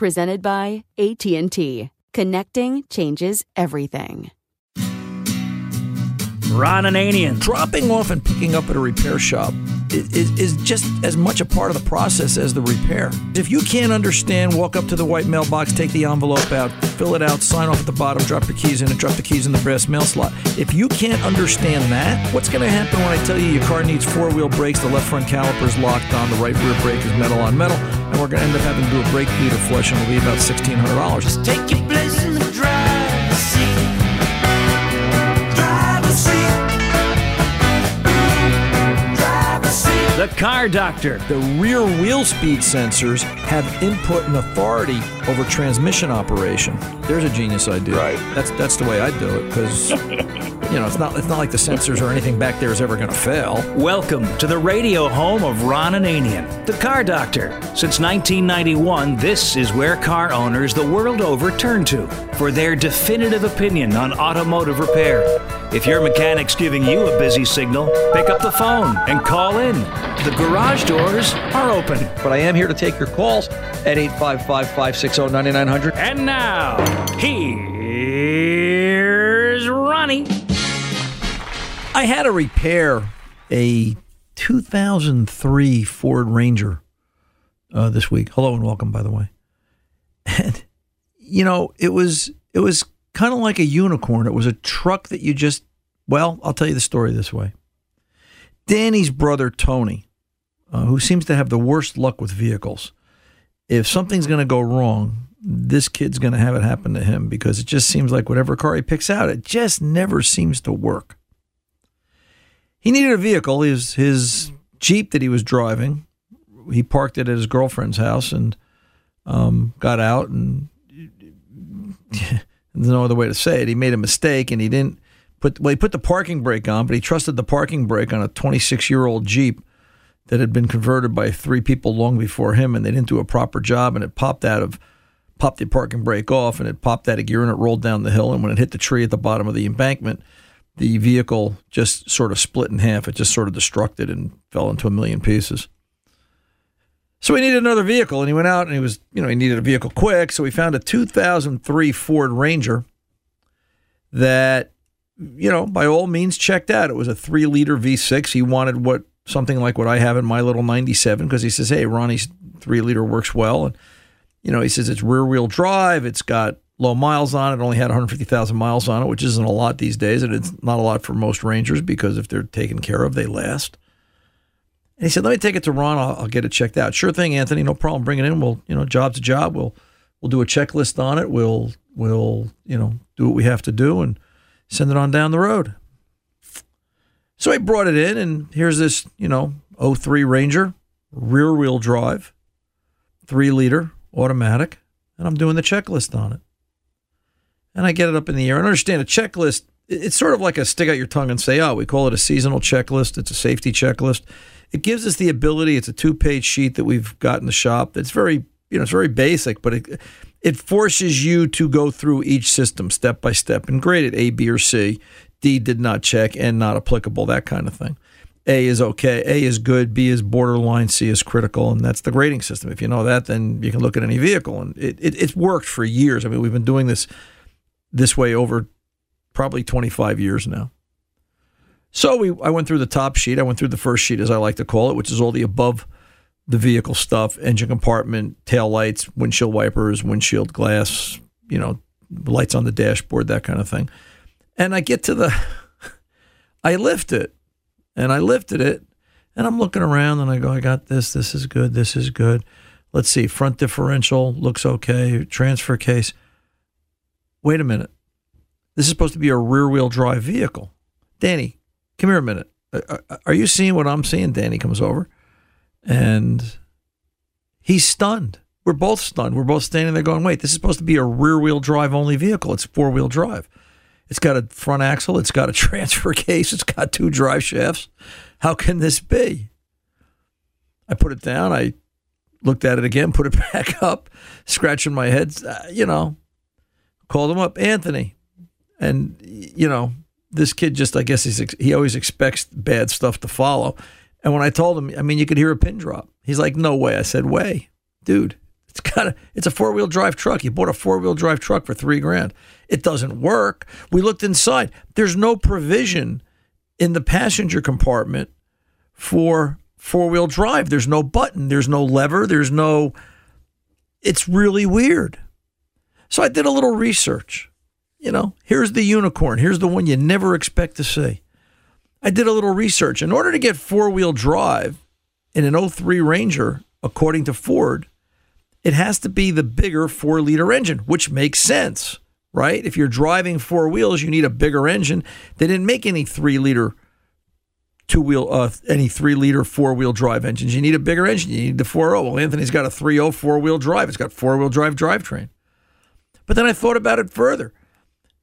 Presented by AT&T. Connecting changes everything. Ron Ananian. Dropping off and picking up at a repair shop is, is just as much a part of the process as the repair. If you can't understand, walk up to the white mailbox, take the envelope out, fill it out, sign off at the bottom, drop your keys in, and drop the keys in the brass mail slot. If you can't understand that, what's going to happen when I tell you your car needs four wheel brakes, the left front caliper is locked on, the right rear brake is metal on metal, and we're going to end up having to do a brake meter flush, and it'll be about $1,600. Just take your place in the driver's seat. Driver's seat. Driver's seat. The Car Doctor. The rear wheel speed sensors have input and authority over transmission operation. There's a genius idea. Right. That's that's the way I do it because you know it's not it's not like the sensors or anything back there is ever going to fail. Welcome to the radio home of Ron Ananian, the Car Doctor. Since 1991, this is where car owners the world over turn to for their definitive opinion on automotive repair. If your mechanic's giving you a busy signal, pick up the phone and call in. The garage doors are open. But I am here to take your calls at 855-560-9900. And now, here's Ronnie. I had to repair a 2003 Ford Ranger uh, this week. Hello and welcome, by the way. And you know, it was it was kind of like a unicorn. It was a truck that you just well, I'll tell you the story this way. Danny's brother Tony, uh, who seems to have the worst luck with vehicles, if something's going to go wrong, this kid's going to have it happen to him because it just seems like whatever car he picks out, it just never seems to work. He needed a vehicle. His his Jeep that he was driving, he parked it at his girlfriend's house and um, got out and there's no other way to say it. He made a mistake and he didn't put well he put the parking brake on, but he trusted the parking brake on a 26 year old Jeep that had been converted by three people long before him, and they didn't do a proper job, and it popped out of popped the parking brake off, and it popped out of gear, and it rolled down the hill, and when it hit the tree at the bottom of the embankment, the vehicle just sort of split in half. It just sort of destructed and fell into a million pieces. So he needed another vehicle, and he went out and he was, you know, he needed a vehicle quick. So he found a 2003 Ford Ranger that, you know, by all means checked out. It was a three liter V6. He wanted what something like what I have in my little 97 because he says, hey, Ronnie's three liter works well. And, you know, he says it's rear wheel drive. It's got low miles on it. Only had 150,000 miles on it, which isn't a lot these days. And it's not a lot for most Rangers because if they're taken care of, they last. And he said, "Let me take it to Ron. I'll, I'll, get it checked out." Sure thing, Anthony. No problem. Bring it in. We'll, you know, job's a job. We'll, we'll do a checklist on it. We'll, we'll, you know, do what we have to do and send it on down the road. So he brought it in, and here's this, you know, 03 Ranger, rear wheel drive, three liter automatic, and I'm doing the checklist on it. And I get it up in the air. And understand a checklist, it's sort of like a stick out your tongue and say, oh, we call it a seasonal checklist. It's a safety checklist. It gives us the ability, it's a two page sheet that we've got in the shop that's very you know, it's very basic, but it it forces you to go through each system step by step and grade it A, B, or C. D did not check and not applicable, that kind of thing. A is okay, A is good, B is borderline, C is critical, and that's the grading system. If you know that, then you can look at any vehicle, and it, it it's worked for years. I mean, we've been doing this this way over probably 25 years now. So we, I went through the top sheet. I went through the first sheet, as I like to call it, which is all the above the vehicle stuff: engine compartment, tail lights, windshield wipers, windshield glass, you know, lights on the dashboard, that kind of thing. And I get to the, I lift it, and I lifted it, and I'm looking around, and I go, I got this. This is good. This is good. Let's see. Front differential looks okay. Transfer case. Wait a minute. This is supposed to be a rear wheel drive vehicle. Danny, come here a minute. Are- Are are you seeing what I'm seeing? Danny comes over and he's stunned. We're both stunned. We're both standing there going, wait, this is supposed to be a rear wheel drive only vehicle. It's four wheel drive. It's got a front axle, it's got a transfer case, it's got two drive shafts. How can this be? I put it down. I looked at it again, put it back up, scratching my head. Uh, you know, called him up, Anthony. And, you know, this kid just, I guess he's, he always expects bad stuff to follow. And when I told him, I mean, you could hear a pin drop. He's like, no way. I said, way, dude. It's got a, it's a four wheel drive truck. You bought a four wheel drive truck for three grand. It doesn't work. We looked inside. There's no provision in the passenger compartment for four wheel drive. There's no button. There's no lever. There's no. It's really weird. So I did a little research. You know, here's the unicorn. Here's the one you never expect to see. I did a little research. In order to get four wheel drive in an 03 Ranger, according to Ford, it has to be the bigger four liter engine, which makes sense, right? If you're driving four wheels, you need a bigger engine. They didn't make any three liter two wheel, uh, any three liter four wheel drive engines. You need a bigger engine. You need the 4.0. Well, Anthony's got a 3.0 four wheel drive. It's got four wheel drive drivetrain. But then I thought about it further.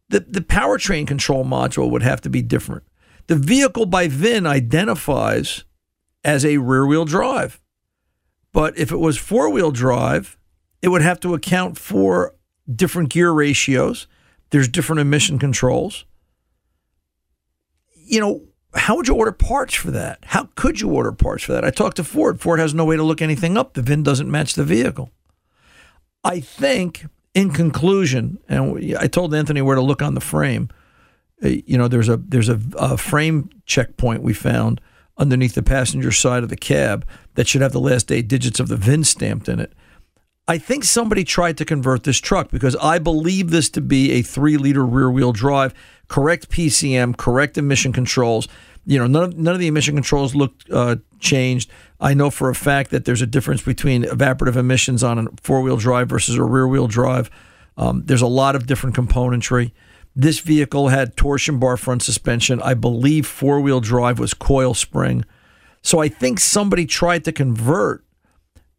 The, the powertrain control module would have to be different. The vehicle by VIN identifies as a rear wheel drive. But if it was four wheel drive, it would have to account for different gear ratios. There's different emission controls. You know, how would you order parts for that? How could you order parts for that? I talked to Ford. Ford has no way to look anything up. The VIN doesn't match the vehicle. I think, in conclusion, and I told Anthony where to look on the frame. uh, You know, there's a there's a, a frame checkpoint we found underneath the passenger side of the cab that should have the last eight digits of the VIN stamped in it. I think somebody tried to convert this truck because I believe this to be a three liter rear wheel drive, correct PCM, correct emission controls. You know, none of, none of the emission controls looked uh, changed. I know for a fact that there's a difference between evaporative emissions on a four wheel drive versus a rear wheel drive. Um, there's a lot of different componentry. This vehicle had torsion bar front suspension. I believe four wheel drive was coil spring. So I think somebody tried to convert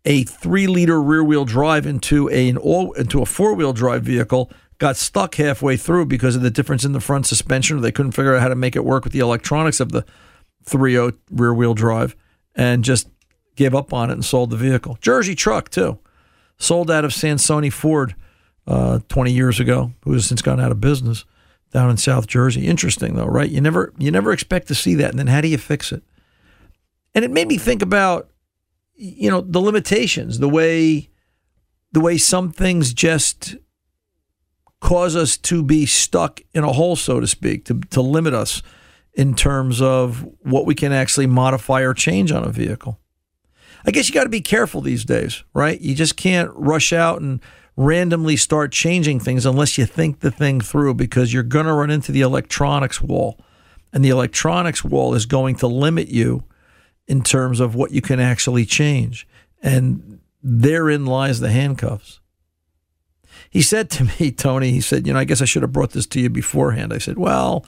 a three liter rear wheel drive into a, an all into a four wheel drive vehicle. Got stuck halfway through because of the difference in the front suspension, or they couldn't figure out how to make it work with the electronics of the 3.0 rear wheel drive, and just gave up on it and sold the vehicle. Jersey truck too, sold out of Sansoni Ford uh, 20 years ago, who has since gone out of business down in South Jersey. Interesting though, right? You never you never expect to see that, and then how do you fix it? And it made me think about you know the limitations, the way the way some things just cause us to be stuck in a hole, so to speak, to to limit us in terms of what we can actually modify or change on a vehicle. I guess you got to be careful these days, right? You just can't rush out and randomly start changing things unless you think the thing through because you're going to run into the electronics wall. And the electronics wall is going to limit you in terms of what you can actually change. And therein lies the handcuffs. He said to me, Tony, he said, You know, I guess I should have brought this to you beforehand. I said, Well,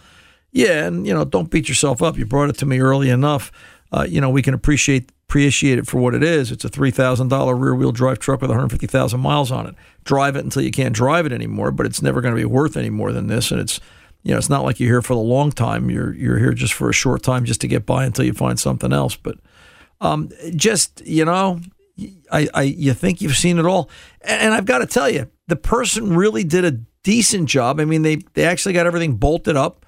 yeah, and, you know, don't beat yourself up. You brought it to me early enough. Uh, you know, we can appreciate appreciate it for what it is. It's a three thousand dollar rear wheel drive truck with one hundred fifty thousand miles on it. Drive it until you can't drive it anymore, but it's never going to be worth any more than this. And it's you know, it's not like you're here for the long time. You're you're here just for a short time, just to get by until you find something else. But um, just you know, I, I you think you've seen it all, and, and I've got to tell you, the person really did a decent job. I mean, they they actually got everything bolted up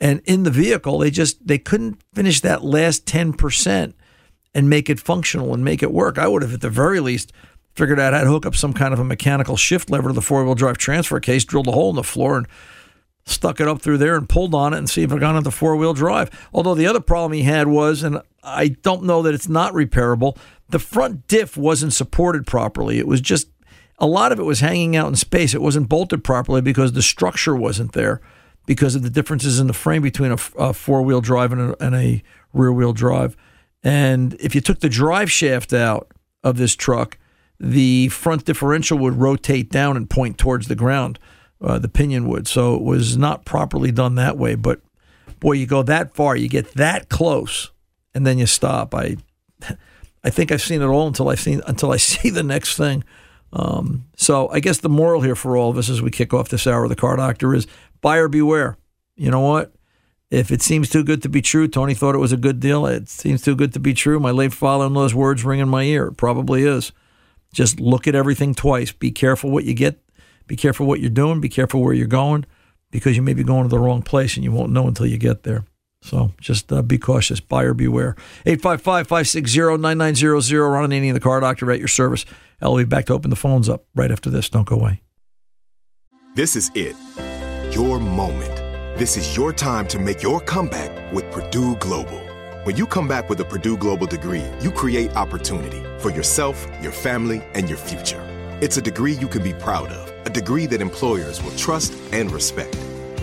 and in the vehicle. They just they couldn't finish that last ten percent and make it functional and make it work. I would have, at the very least, figured out how to hook up some kind of a mechanical shift lever to the four wheel drive transfer case, drilled a hole in the floor, and stuck it up through there and pulled on it and see if it got into four wheel drive. Although the other problem he had was, and I don't know that it's not repairable, the front diff wasn't supported properly. It was just a lot of it was hanging out in space. It wasn't bolted properly because the structure wasn't there because of the differences in the frame between a, a four wheel drive and a, and a rear wheel drive. And if you took the drive shaft out of this truck, the front differential would rotate down and point towards the ground. Uh, the pinion would. So it was not properly done that way. But boy, you go that far, you get that close, and then you stop. I, I think I've seen it all until I seen until I see the next thing. Um, so I guess the moral here for all of us as we kick off this hour of the car doctor is buyer beware. You know what? If it seems too good to be true, Tony thought it was a good deal. It seems too good to be true. My late father-in-law's words ring in my ear. It probably is. Just look at everything twice. Be careful what you get. Be careful what you're doing. Be careful where you're going, because you may be going to the wrong place and you won't know until you get there. So just uh, be cautious. Buyer beware. 855-560-9900. Ron Ananian, the car doctor at your service. I'll be back to open the phones up right after this. Don't go away. This is it. Your moment. This is your time to make your comeback with Purdue Global. When you come back with a Purdue Global degree, you create opportunity for yourself, your family, and your future. It's a degree you can be proud of, a degree that employers will trust and respect.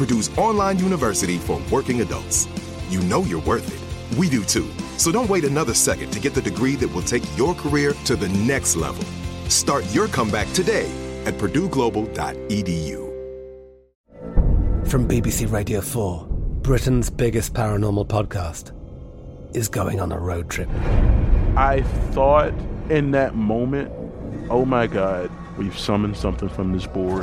Purdue's online university for working adults. You know you're worth it. We do too. So don't wait another second to get the degree that will take your career to the next level. Start your comeback today at purdueglobal.edu. From BBC Radio 4, Britain's biggest paranormal podcast is going on a road trip. I thought in that moment, oh my God, we've summoned something from this board.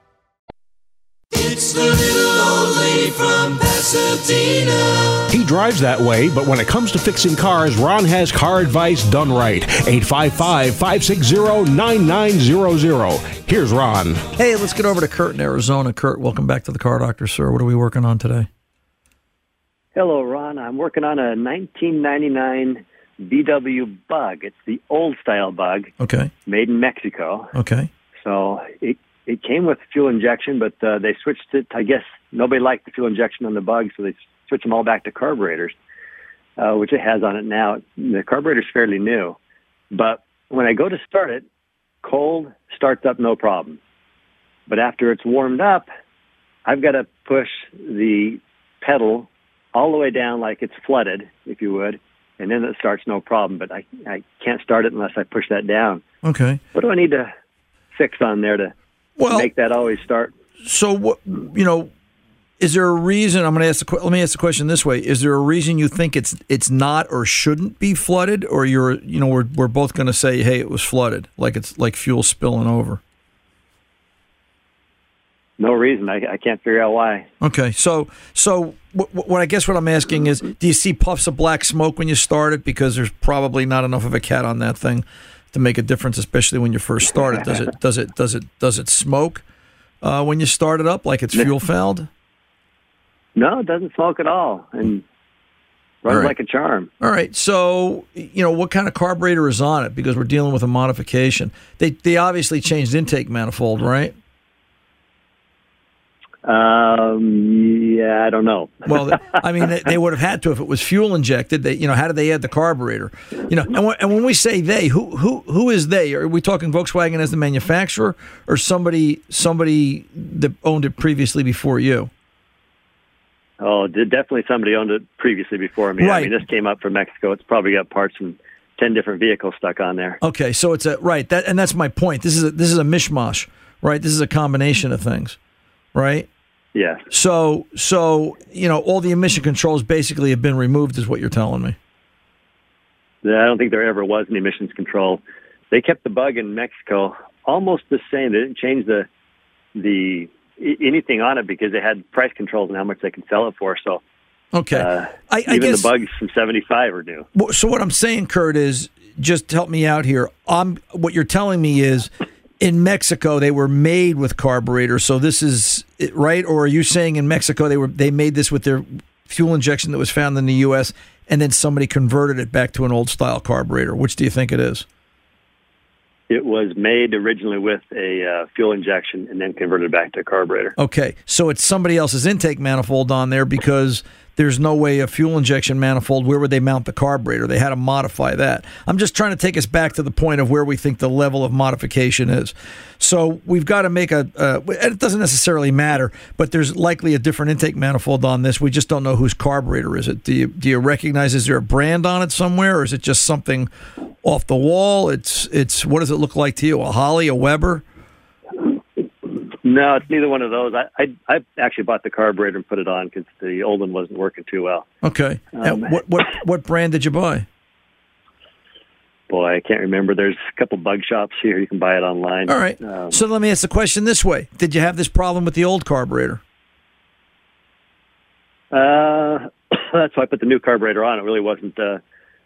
It's the little old lady from Pasadena. He drives that way, but when it comes to fixing cars, Ron has car advice done right. 855 560 9900. Here's Ron. Hey, let's get over to Kurt in Arizona. Kurt, welcome back to the car doctor, sir. What are we working on today? Hello, Ron. I'm working on a 1999 VW Bug. It's the old style Bug, Okay. made in Mexico. Okay. So it it came with fuel injection, but uh, they switched it. I guess nobody liked the fuel injection on the Bug, so they switched them all back to carburetors, uh, which it has on it now. The carburetor's fairly new, but when I go to start it, cold starts up no problem. But after it's warmed up, I've got to push the pedal all the way down like it's flooded, if you would, and then it starts no problem. But I I can't start it unless I push that down. Okay. What do I need to fix on there to Well- make that always start? So what you know? Is there a reason? I'm going to ask the. Let me ask the question this way: Is there a reason you think it's it's not or shouldn't be flooded, or you're you know we're we're both going to say, hey, it was flooded, like it's like fuel spilling over. no reason. I, I can't figure out why. Okay, so so what, what I guess what I'm asking is, do you see puffs of black smoke when you start it? Because there's probably not enough of a cat on that thing to make a difference, especially when you first start it. Does it does it does it does it smoke uh, when you start it up like it's fuel fouled? No, it doesn't smoke at all, and runs right. like a charm. All right, so you know what kind of carburetor is on it because we're dealing with a modification. They they obviously changed intake manifold, right? Um, yeah, I don't know. Well, I mean, they, they would have had to if it was fuel injected. They, you know, how did they add the carburetor? You know, and when, and when we say they, who who who is they? Are we talking Volkswagen as the manufacturer, or somebody somebody that owned it previously before you? Oh, definitely somebody owned it previously before me. I Right. mean, this came up from Mexico. It's probably got parts from ten different vehicles stuck on there. Okay, so it's a right that, and that's my point. This is a, this is a mishmash, right? This is a combination of things, right? Yes. So so you know, all the emission controls basically have been removed, is what you're telling me. Yeah, I don't think there ever was an emissions control. They kept the bug in Mexico almost the same. They didn't change the the anything on it because they had price controls on how much they can sell it for. So Okay, uh, I, I even guess the bugs from seventy five are new. So what I'm saying, Kurt, is just help me out here. I'm what you're telling me is in Mexico they were made with carburetors. So this is right, or are you saying in Mexico they were they made this with their fuel injection that was found in the U.S. and then somebody converted it back to an old style carburetor? Which do you think it is? It was made originally with a uh, fuel injection and then converted back to a carburetor. Okay, so it's somebody else's intake manifold on there because there's no way a fuel injection manifold. Where would they mount the carburetor? They had to modify that. I'm just trying to take us back to the point of where we think the level of modification is. So we've got to make a. Uh, it doesn't necessarily matter, but there's likely a different intake manifold on this. We just don't know whose carburetor is it. Do you do you recognize? Is there a brand on it somewhere, or is it just something off the wall? It's it's. What does it look like to you? A Holley, a Weber? No, it's neither one of those. I I, I actually bought the carburetor and put it on because the old one wasn't working too well. Okay. Um, and what what what brand did you buy? Boy, I can't remember. There's a couple bug shops here. You can buy it online. All right. Um, So let me ask the question this way: Did you have this problem with the old carburetor? Uh, that's why I put the new carburetor on. It really wasn't uh,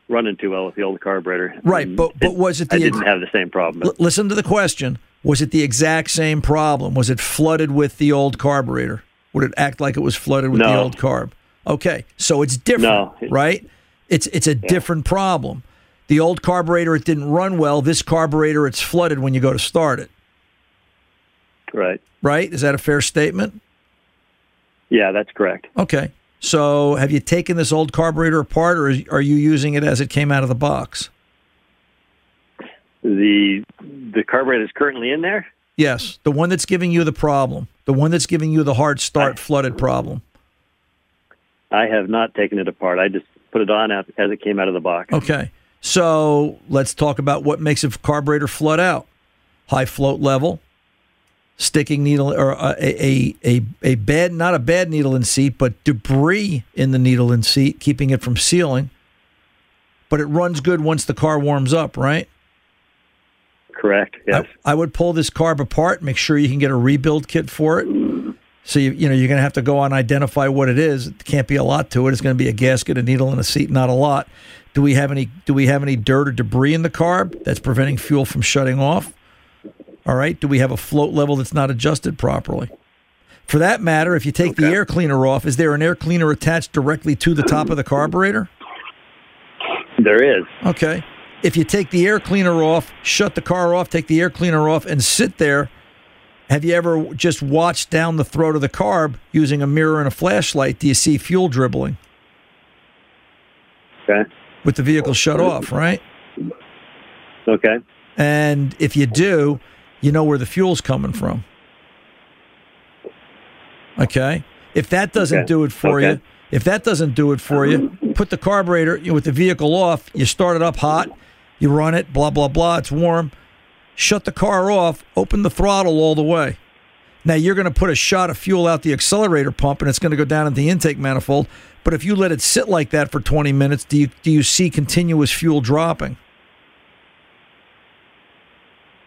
running too well with the old carburetor. Right, but but was it the I didn't have the same problem. L- listen to the question. Was it the exact same problem? Was it flooded with the old carburetor? Would it act like it was flooded with the old carb? Okay, so it's different, No. right? It's it's a different problem. The old carburetor it didn't run well. This carburetor it's flooded when you go to start it. Right. Right? Is that a fair statement? Yeah, that's correct. Okay. So have you taken this old carburetor apart, or are you using it as it came out of the box? The the carburetor is currently in there. Yes, the one that's giving you the problem, the one that's giving you the hard start flooded problem. I have not taken it apart. I just put it on as as it came out of the box. Okay. So let's talk about what makes a carburetor flood out. High float level, sticking needle, or a, a, a, a bad, not a bad needle in seat, but debris in the needle in seat, keeping it from sealing. But it runs good once the car warms up, right? Correct. Yes. I, I would pull this carb apart, make sure you can get a rebuild kit for it. So you you know you're going to have to go on and identify what it is. It can't be a lot to it. It's going to be a gasket, a needle, and a seat. Not a lot. Do we have any? Do we have any dirt or debris in the carb that's preventing fuel from shutting off? All right. Do we have a float level that's not adjusted properly? For that matter, if you take the air cleaner off, is there an air cleaner attached directly to the top of the carburetor? There is. Okay. If you take the air cleaner off, shut the car off, take the air cleaner off, and sit there, have you ever just watched down the throat of the carb using a mirror and a flashlight? Do you see fuel dribbling? Okay. With the vehicle shut off, right? Okay. And if you do, you know where the fuel's coming from. Okay. If that doesn't Okay. do it for Okay. you, if that doesn't do it for you, put the carburetor you know, with the vehicle off. You start it up hot, you run it, blah blah blah. It's warm. Shut the car off. Open the throttle all the way. Now you're going to put a shot of fuel out the accelerator pump, and it's going to go down into the intake manifold. But if you let it sit like that for 20 minutes, do you do you see continuous fuel dropping?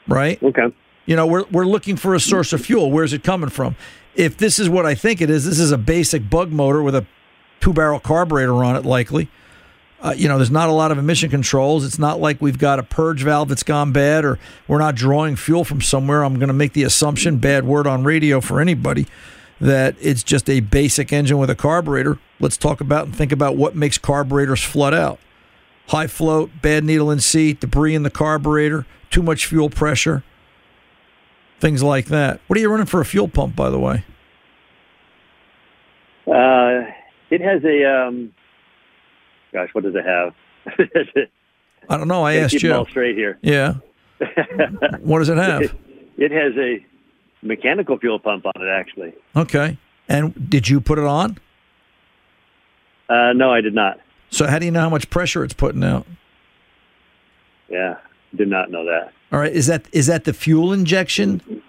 Right. Okay. You know, we're we're looking for a source of fuel. Where's it coming from? If this is what I think it is, this is a basic bug motor with a two barrel carburetor on it, likely. Uh, you know, there's not a lot of emission controls. It's not like we've got a purge valve that's gone bad or we're not drawing fuel from somewhere. I'm going to make the assumption, bad word on radio for anybody, that it's just a basic engine with a carburetor. Let's talk about and think about what makes carburetors flood out. High float, bad needle in seat, debris in the carburetor, too much fuel pressure, things like that. What are you running for a fuel pump, by the way? Uh, it has a um, gosh, what does it have? I don't know. I asked keep you. all straight here. Yeah. what does it have? It, it has a mechanical fuel pump on it, actually. Okay. And did you put it on? Uh, no, I did not. So how do you know how much pressure it's putting out? Yeah, did not know that. All right. Is that is that the fuel injection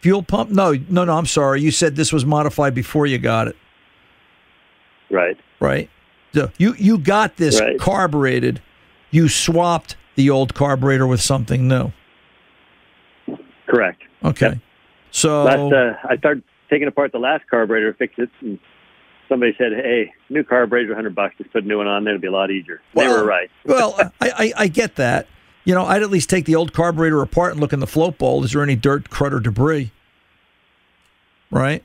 fuel pump? No, no, no. I'm sorry. You said this was modified before you got it. Right. Right. You you got this Right. carbureted. You swapped the old carburetor with something new. Correct. Okay. So Last, uh, I started taking apart the last carburetor, fix it, and somebody said, "Hey, new carburetor, hundred bucks. Just put a new one on there; it'll be a lot easier." they Well, were right. well, I, I, I get that. You know, I'd at least take the old carburetor apart and look in the float bowl. Is there any dirt, crud, or debris? Right?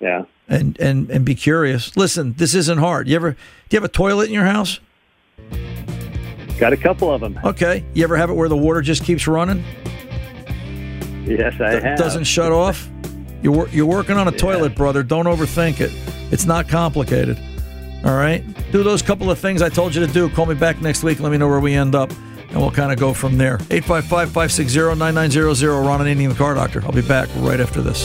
Yeah. And and and be curious. Listen, this isn't hard. You ever do you have a toilet in your house? Got a couple of them. Okay. You ever have it where the water just keeps running? Yes, I It have. doesn't shut off. You're you're working on a toilet, brother. Don't overthink it. It's not complicated. All right. Do those couple of things I told you to do. Call me back next week. Let me know where we end up, and we'll kind of go from there. 855-560-9900. Ron Ananian, the car doctor. I'll be back right after this.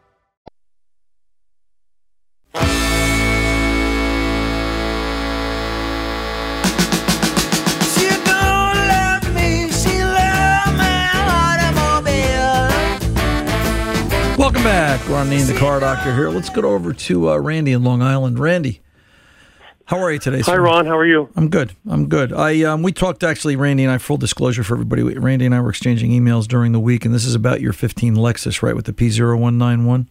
Back. Ron Ananian, the car doctor here. Let's go over to uh, Randy in Long Island. Randy, how are you today? Hi. Ron. How are you? I'm good. I'm good. I um, we talked actually, Randy and I. Full disclosure for everybody, Randy and I were exchanging emails during the week, and this is about your 15 Lexus, right, with the P0191.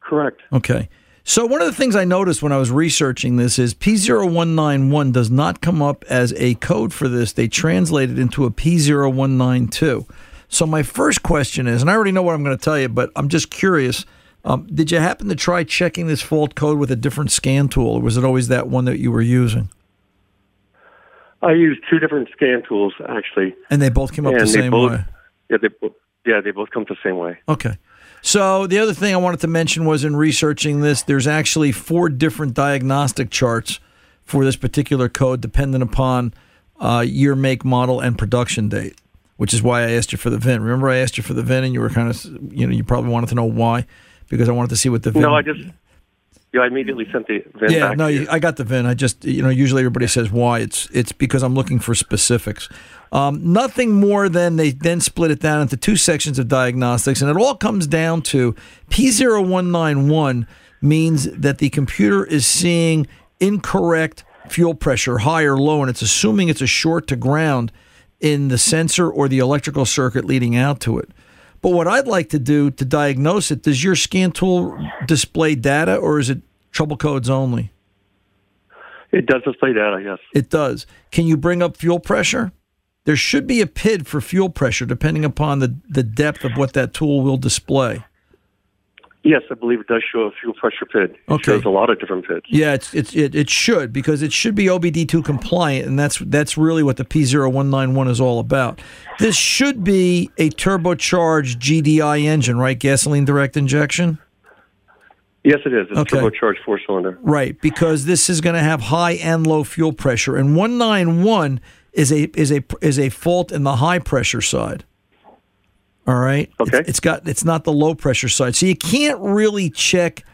Correct. Okay. So one of the things I noticed when I was researching this is P0191 does not come up as a code for this. They translate it into a P0192. So my first question is, and I already know what I'm going to tell you, but I'm just curious. Um, did you happen to try checking this fault code with a different scan tool, or was it always that one that you were using? I used two different scan tools actually, And they both came up and the same both, way. Yeah, they yeah they both come the same way. Okay. So the other thing I wanted to mention was in researching this, there's actually four different diagnostic charts for this particular code, dependent upon uh, year, make, model, and production date. Which is why I asked you for the VIN. Remember, I asked you for the VIN, and you were kind of, you know, you probably wanted to know why, because I wanted to see what the VIN. No, I just yeah I immediately sent the VIN yeah, no, you- I got the VIN. I just, you know, usually everybody says why. It's it's because I'm looking for specifics. Um, nothing more than they then split it down into two sections of diagnostics, and it all comes down to P0191 means that the computer is seeing incorrect fuel pressure, high or low, and it's assuming it's a short to ground in the sensor or the electrical circuit leading out to it. But what I'd like to do to diagnose it, does your scan tool display data or is it trouble codes only? It does display data, yes. It does. Can you bring up fuel pressure? There should be a PID for fuel pressure depending upon the, the depth of what that tool will display. Yes, I believe it does show a fuel pressure PID. It Okay. shows a lot of different PIDs. Yeah, it's, it's it, it should because it should be OBD2 compliant, and that's that's really what the P0191 is all about. This should be a turbocharged GDI engine, right? Gasoline direct injection. Yes, it is. It's Okay. turbocharged four cylinder. Right, because this is going to have high and low fuel pressure, and 191 is a is a is a fault in the high pressure side. All right. Okay. It's, it's got it's not the low pressure side, so you can't really check.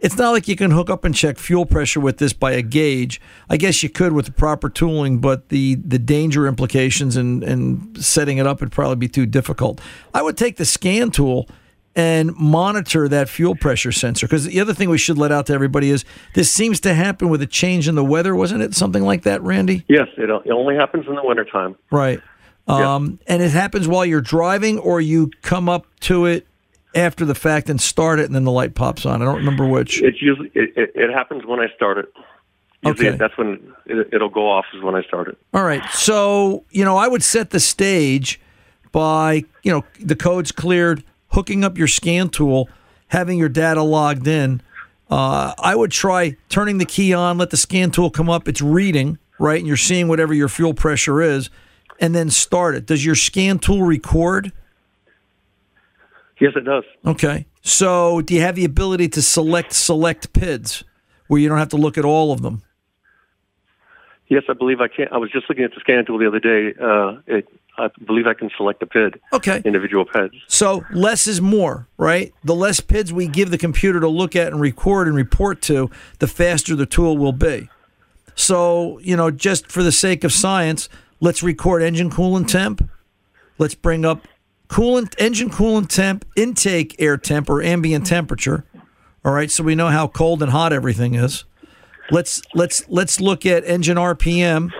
It's not like you can hook up and check fuel pressure with this by a gauge. I guess you could with the proper tooling, but the the danger implications and and setting it up would probably be too difficult. I would take the scan tool and monitor that fuel pressure sensor because the other thing we should let out to everybody is this seems to happen with a change in the weather, wasn't it? Something like that, Randy. Yes, it, it only happens in the wintertime. Right. Um, And it happens while you're driving, or you come up to it after the fact and start it, and then the light pops on. I don't remember which. It's usually it, it, it happens when I start it. Usually Okay. that's when it, it'll go off is when I start it. All right. So, you know, I would set the stage by, you know, the code's cleared, hooking up your scan tool, having your data logged in. Uh, I would try turning the key on, let the scan tool come up. It's reading, right? And you're seeing whatever your fuel pressure is, and then start it. Does your scan tool record? Yes, it does. Okay. So, do you have the ability to select select PIDs where you don't have to look at all of them? Yes, I believe I can. I was just looking at the scan tool the other day. Uh, it, I believe I can select a PID. Okay. Individual PIDs. So less is more, right? The less PIDs we give the computer to look at and record and report to, the faster the tool will be. So, you know, just for the sake of science, let's record engine coolant temp. Let's bring up coolant engine coolant temp, intake air temp or ambient temperature. All right, so we know how cold and hot everything is. Let's let's let's look at engine RPM.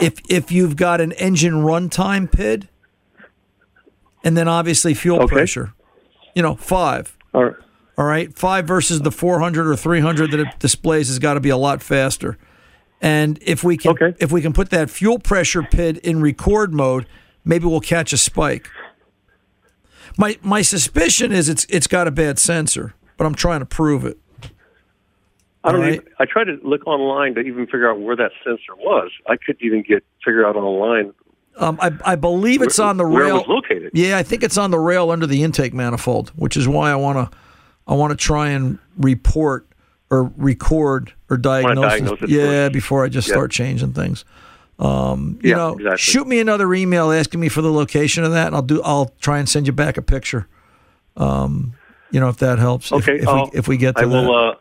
If if you've got an engine runtime PID, and then obviously fuel pressure, you know, five. All right. All right, five versus the 400 or 300 that it displays has got to be a lot faster. And if we can if we can put that fuel pressure PID in record mode, maybe we'll catch a spike. My my suspicion is it's it's got a bad sensor, but I'm trying to prove it. I don't. Right. Even, I tried to look online to even figure out where that sensor was. I couldn't even get figure out online. Um, I, I believe it's Where- on the rail. where it was located. Yeah, I think it's on the rail under the intake manifold, which is why I want to I want to try and report or record or diagnose. diagnose it yeah, first. before I just Yeah. start changing things. Um, you Yeah, know, exactly. shoot me another email asking me for the location of that, and I'll do. I'll try and send you back a picture. Um, you know, if that helps. If- Okay. If, I'll- we if we get to I will. that. Uh,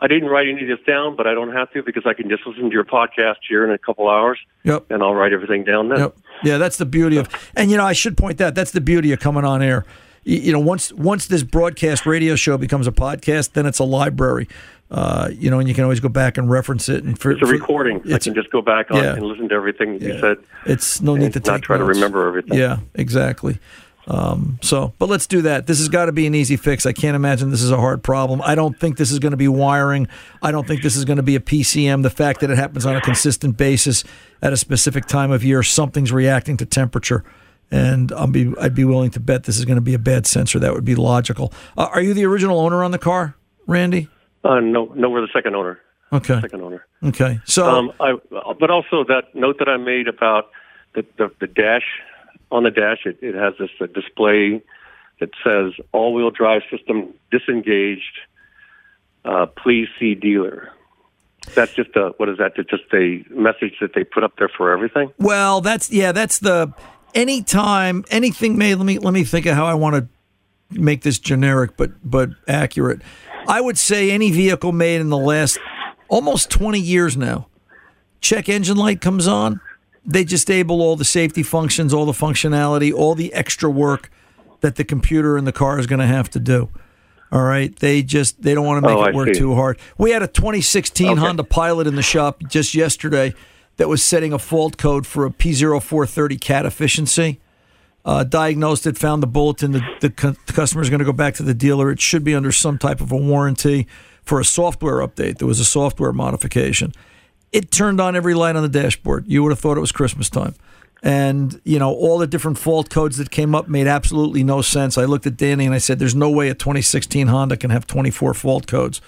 I didn't write any of this down, but I don't have to because I can just listen to your podcast here in a couple hours. Yep. And I'll write everything down then. Yep. Yeah, that's the beauty of, and you know, I should point that that's the beauty of coming on air. You, know, once once this broadcast radio show becomes a podcast, then it's a library. Uh, you know, and you can always go back and reference it. And for, It's a for- recording. I it's- can just go back on yeah. and listen to everything that you said. It's no need to not try to remember everything. Yeah, exactly. Um, so, but let's do that. This has got to be an easy fix. I can't imagine this is a hard problem. I don't think this is going to be wiring. I don't think this is going to be a PCM. The fact that it happens on a consistent basis at a specific time of year, something's reacting to temperature. And I'll be, I'd be willing to bet this is going to be a bad sensor. That would be logical. Uh, are you the original owner on the car, Randy? Uh, no, no, we're the second owner. Okay. Second owner. Okay. So, um, I, but also that note that I made about the the, the dash on the dash, it, it has this uh, display that says all-wheel drive system disengaged. Uh, please see dealer. That's just a what is that? Just a message that they put up there for everything. Well, that's yeah, that's the anytime anything may let me let me think of how I want to make this generic but but accurate. I would say any vehicle made in the last almost 20 years now. Check engine light comes on, they disable all the safety functions, all the functionality, all the extra work that the computer in the car is going to have to do. All right, they just they don't want to make Oh, it I work see. too hard. We had a 2016 Okay. Honda Pilot in the shop just yesterday that was setting a fault code for a P0430 cat efficiency. Uh, diagnosed it, found the bulletin. The, the, the customer is going to go back to the dealer. It should be under some type of a warranty for a software update. There was a software modification. It turned on every light on the dashboard. You would have thought it was Christmas time. And, you know, all the different fault codes that came up made absolutely no sense. I looked at Danny and I said, there's no way a 2016 Honda can have 24 fault codes,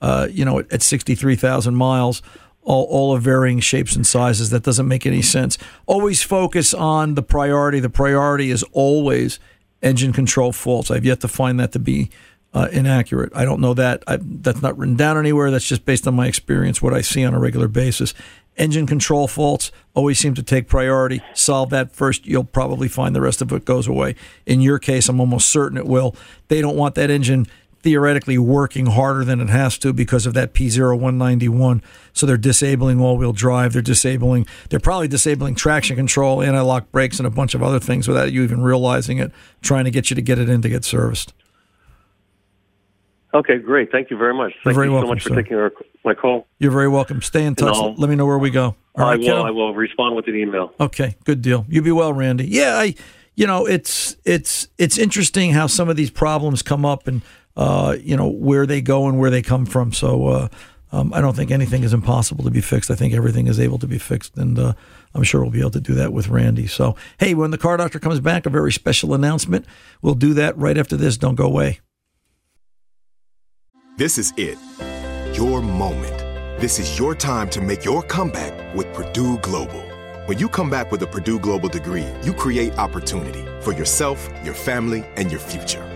uh, you know, at, at 63,000 miles, all, all of varying shapes and sizes. That doesn't make any sense. Always focus on the priority. The priority is always engine control faults. I've yet to find that to be uh, inaccurate. I don't know that. I, that's not written down anywhere. That's just based on my experience, what I see on a regular basis. Engine control faults always seem to take priority. Solve that first. You'll probably find the rest of it goes away. In your case, I'm almost certain it will. They don't want that engine theoretically working harder than it has to because of that P0191. So they're disabling all wheel drive. They're disabling, they're probably disabling traction control, anti lock brakes, and a bunch of other things without you even realizing it, trying to get you to get it in to get serviced. Okay, great. Thank you very much. You're Thank very you so much for sir. taking our, my call. You're very welcome. Stay in touch. No. Let me know where we go. All I right, will. kiddo? I will respond with an email. Okay, good deal. You be well, Randy. Yeah, I, you know, it's it's it's interesting how some of these problems come up and uh, you know where they go and where they come from. So uh, um, I don't think anything is impossible to be fixed. I think everything is able to be fixed, and uh, I'm sure we'll be able to do that with Randy. So hey, when the car doctor comes back, a very special announcement. We'll do that right after this. Don't go away. This is it. Your moment. This is your time to make your comeback with Purdue Global. When you come back with a Purdue Global degree, you create opportunity for yourself, your family, and your future.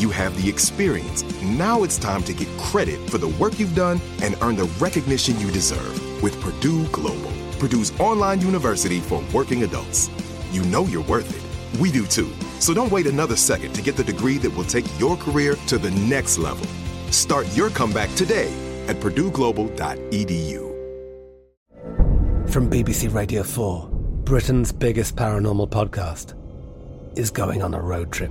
you have the experience. Now it's time to get credit for the work you've done and earn the recognition you deserve with Purdue Global, Purdue's online university for working adults. You know you're worth it. We do too. So don't wait another second to get the degree that will take your career to the next level. Start your comeback today at purdueglobal.edu. From BBC Radio 4, Britain's biggest paranormal podcast is going on a road trip.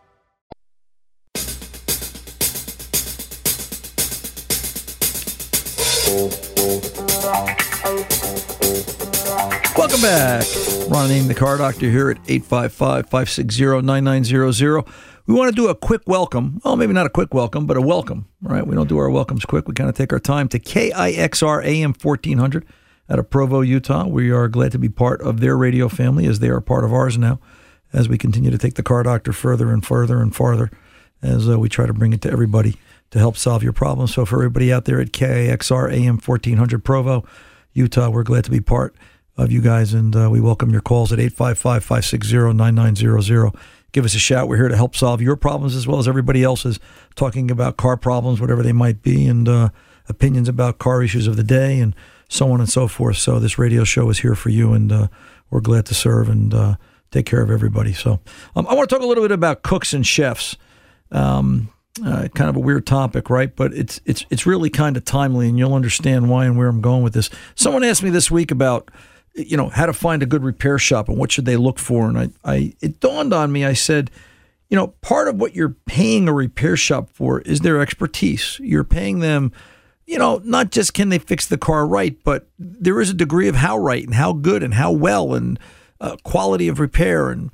Welcome back. Ron Ananian, the car doctor here at 855 560 9900. We want to do a quick welcome. Well, maybe not a quick welcome, but a welcome, right? We don't do our welcomes quick. We kind of take our time to KIXR AM 1400 out of Provo, Utah. We are glad to be part of their radio family as they are part of ours now as we continue to take the car doctor further and further and farther as uh, we try to bring it to everybody to help solve your problems. So, for everybody out there at KIXR AM 1400 Provo, Utah, we're glad to be part of you guys, and uh, we welcome your calls at 855 560 9900. Give us a shout. We're here to help solve your problems as well as everybody else's, talking about car problems, whatever they might be, and uh, opinions about car issues of the day, and so on and so forth. So, this radio show is here for you, and uh, we're glad to serve and uh, take care of everybody. So, um, I want to talk a little bit about cooks and chefs. Um, uh, kind of a weird topic, right? But it's it's it's really kind of timely, and you'll understand why and where I'm going with this. Someone asked me this week about you know how to find a good repair shop and what should they look for, and I, I it dawned on me. I said, you know, part of what you're paying a repair shop for is their expertise. You're paying them. You know, not just can they fix the car right, but there is a degree of how right and how good and how well and uh, quality of repair. And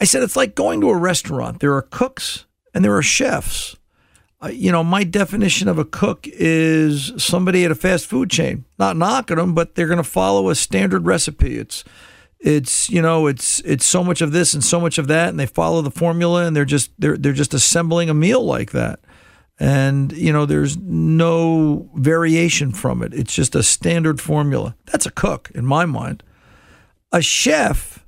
I said, it's like going to a restaurant. There are cooks and there are chefs. Uh, you know, my definition of a cook is somebody at a fast food chain. Not knocking them, but they're going to follow a standard recipe. It's it's you know it's it's so much of this and so much of that, and they follow the formula, and they're just they're they're just assembling a meal like that. And you know, there's no variation from it. It's just a standard formula. That's a cook in my mind. A chef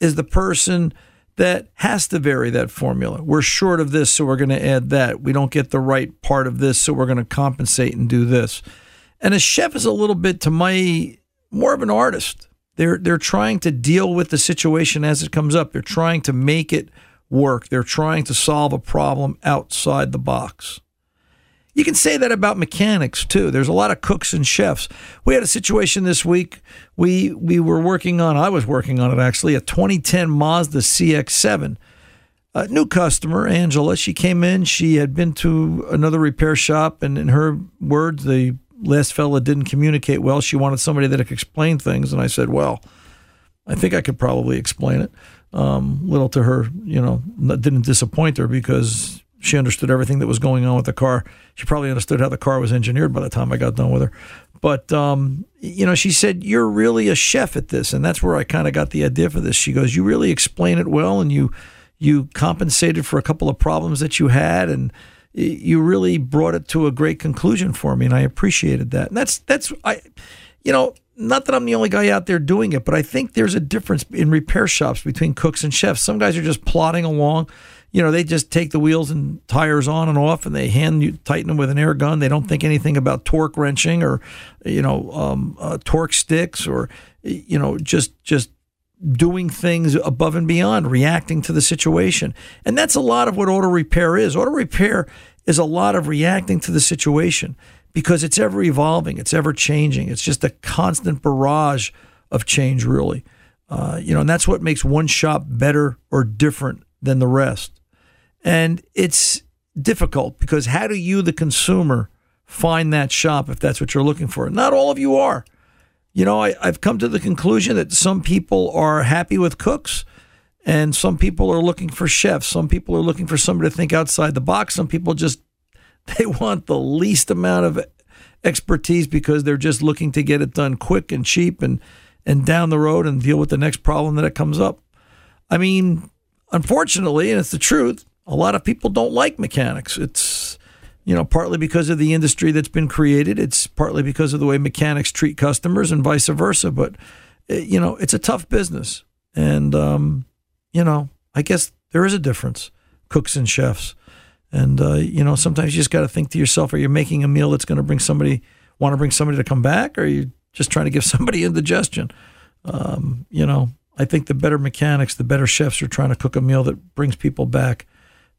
is the person that has to vary that formula. We're short of this, so we're going to add that. We don't get the right part of this, so we're going to compensate and do this. And a chef is a little bit, to my, more of an artist. They're they're trying to deal with the situation as it comes up. They're trying to make it work. They're trying to solve a problem outside the box. You can say that about mechanics too. There's a lot of cooks and chefs. We had a situation this week. We we were working on. I was working on it actually. A 2010 Mazda CX-7. A new customer, Angela. She came in. She had been to another repair shop, and in her words, the last fella didn't communicate well. She wanted somebody that could explain things, and I said, "Well, I think I could probably explain it." Um, little to her, you know, didn't disappoint her because she understood everything that was going on with the car. She probably understood how the car was engineered by the time I got done with her. But, um, you know, she said, You're really a chef at this. And that's where I kind of got the idea for this. She goes, You really explain it well and you, you compensated for a couple of problems that you had and you really brought it to a great conclusion for me. And I appreciated that. And that's, that's, I, you know, not that I'm the only guy out there doing it, but I think there's a difference in repair shops between cooks and chefs. Some guys are just plodding along you know, they just take the wheels and tires on and off, and they hand you tighten them with an air gun. They don't think anything about torque wrenching or, you know, um, uh, torque sticks or, you know, just just doing things above and beyond, reacting to the situation. And that's a lot of what auto repair is. Auto repair is a lot of reacting to the situation because it's ever evolving, it's ever changing. It's just a constant barrage of change, really. Uh, you know, and that's what makes one shop better or different than the rest. And it's difficult because how do you, the consumer, find that shop if that's what you're looking for? Not all of you are. You know, I, I've come to the conclusion that some people are happy with cooks and some people are looking for chefs. Some people are looking for somebody to think outside the box. Some people just they want the least amount of expertise because they're just looking to get it done quick and cheap and and down the road and deal with the next problem that comes up. I mean, unfortunately, and it's the truth, a lot of people don't like mechanics. It's you know partly because of the industry that's been created. It's partly because of the way mechanics treat customers and vice versa. But eh, you know it's a tough business, and um, you know I guess there is a difference, cooks and chefs. And uh, you know sometimes you just got to think to yourself: Are you making a meal that's going to bring somebody want to bring somebody to come back, or are you just trying to give somebody indigestion? Um, you know, I think the better mechanics, the better chefs are trying to cook a meal that brings people back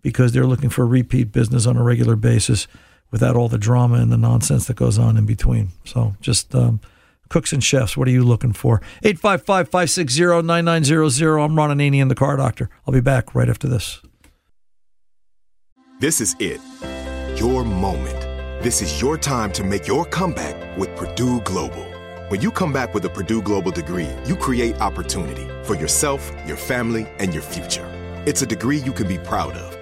because they're looking for repeat business on a regular basis without all the drama and the nonsense that goes on in between. So just um, cooks and chefs, what are you looking for? 855 560 9900. I'm Ron Ananian, the car doctor. I'll be back right after this. This is it. Your moment. This is your time to make your comeback with Purdue Global. When you come back with a Purdue Global degree, you create opportunity for yourself, your family, and your future. It's a degree you can be proud of,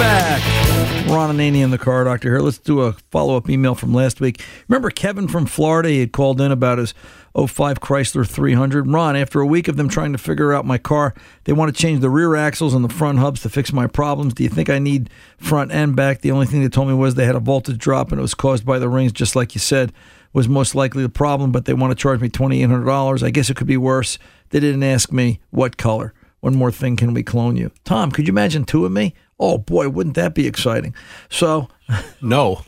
Back. Ron Ananian in the car doctor here. Let's do a follow up email from last week. Remember Kevin from Florida? He had called in about his 05 Chrysler 300. Ron, after a week of them trying to figure out my car, they want to change the rear axles and the front hubs to fix my problems. Do you think I need front and back? The only thing they told me was they had a voltage drop and it was caused by the rings, just like you said, was most likely the problem, but they want to charge me $2,800. I guess it could be worse. They didn't ask me what color. One more thing, can we clone you? Tom, could you imagine two of me? Oh boy, wouldn't that be exciting? So, no.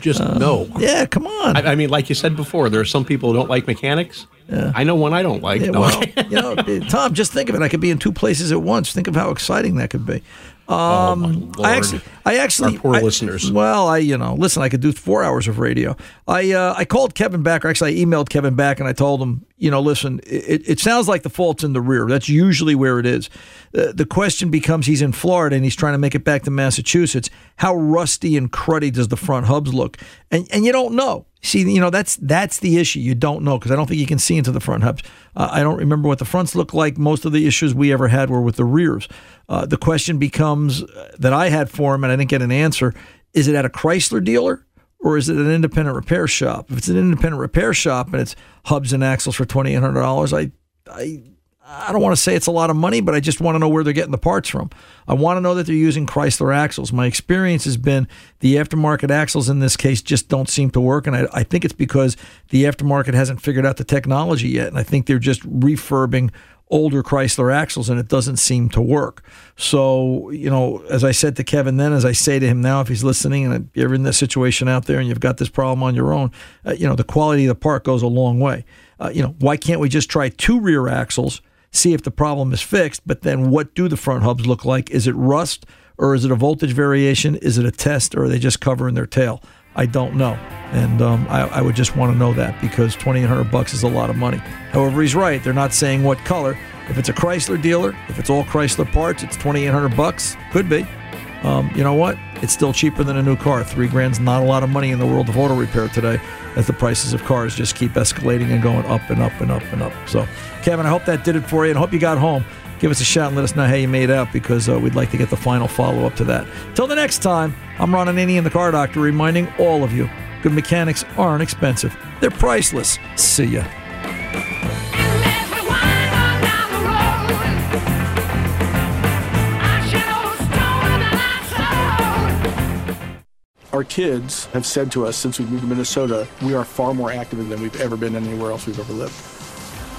Just uh, no. Yeah, come on. I, I mean, like you said before, there are some people who don't like mechanics. Yeah. I know one I don't like. Yeah, No. well, you know, Tom, just think of it. I could be in two places at once. Think of how exciting that could be. Um, Lord. I actually, I actually, Our poor I- listeners. Well, I, you know, listen, I could do four hours of radio. I, uh, I called Kevin back, or actually, I emailed Kevin back, and I told him, you know, listen, it, it sounds like the fault's in the rear. That's usually where it is. The question becomes, he's in Florida and he's trying to make it back to Massachusetts. How rusty and cruddy does the front hubs look? And and you don't know. See, you know, that's that's the issue. You don't know because I don't think you can see into the front hubs. Uh, I don't remember what the fronts look like. Most of the issues we ever had were with the rears. Uh, the question becomes uh, that I had for him, and I didn't get an answer: Is it at a Chrysler dealer or is it an independent repair shop? If it's an independent repair shop and it's hubs and axles for twenty eight hundred dollars, I I I don't want to say it's a lot of money, but I just want to know where they're getting the parts from. I want to know that they're using Chrysler axles. My experience has been the aftermarket axles in this case just don't seem to work. And I, I think it's because the aftermarket hasn't figured out the technology yet. And I think they're just refurbing older Chrysler axles and it doesn't seem to work. So, you know, as I said to Kevin then, as I say to him now, if he's listening and you're in this situation out there and you've got this problem on your own, uh, you know, the quality of the part goes a long way. Uh, you know, why can't we just try two rear axles, see if the problem is fixed, but then what do the front hubs look like? Is it rust or is it a voltage variation? Is it a test or are they just covering their tail? I don't know. And um, I, I would just want to know that because 2800 bucks is a lot of money. However, he's right. They're not saying what color. If it's a Chrysler dealer, if it's all Chrysler parts, it's 2800 bucks. Could be. Um, you know what? It's still cheaper than a new car. Three grand's not a lot of money in the world of auto repair today, as the prices of cars just keep escalating and going up and up and up and up. So, Kevin, I hope that did it for you and hope you got home. Give us a shout and let us know how you made out because uh, we'd like to get the final follow up to that. Till the next time, I'm Ron Ananian in the Car Doctor reminding all of you good mechanics aren't expensive, they're priceless. See ya. Our kids have said to us since we moved to Minnesota, we are far more active than we've ever been anywhere else we've ever lived.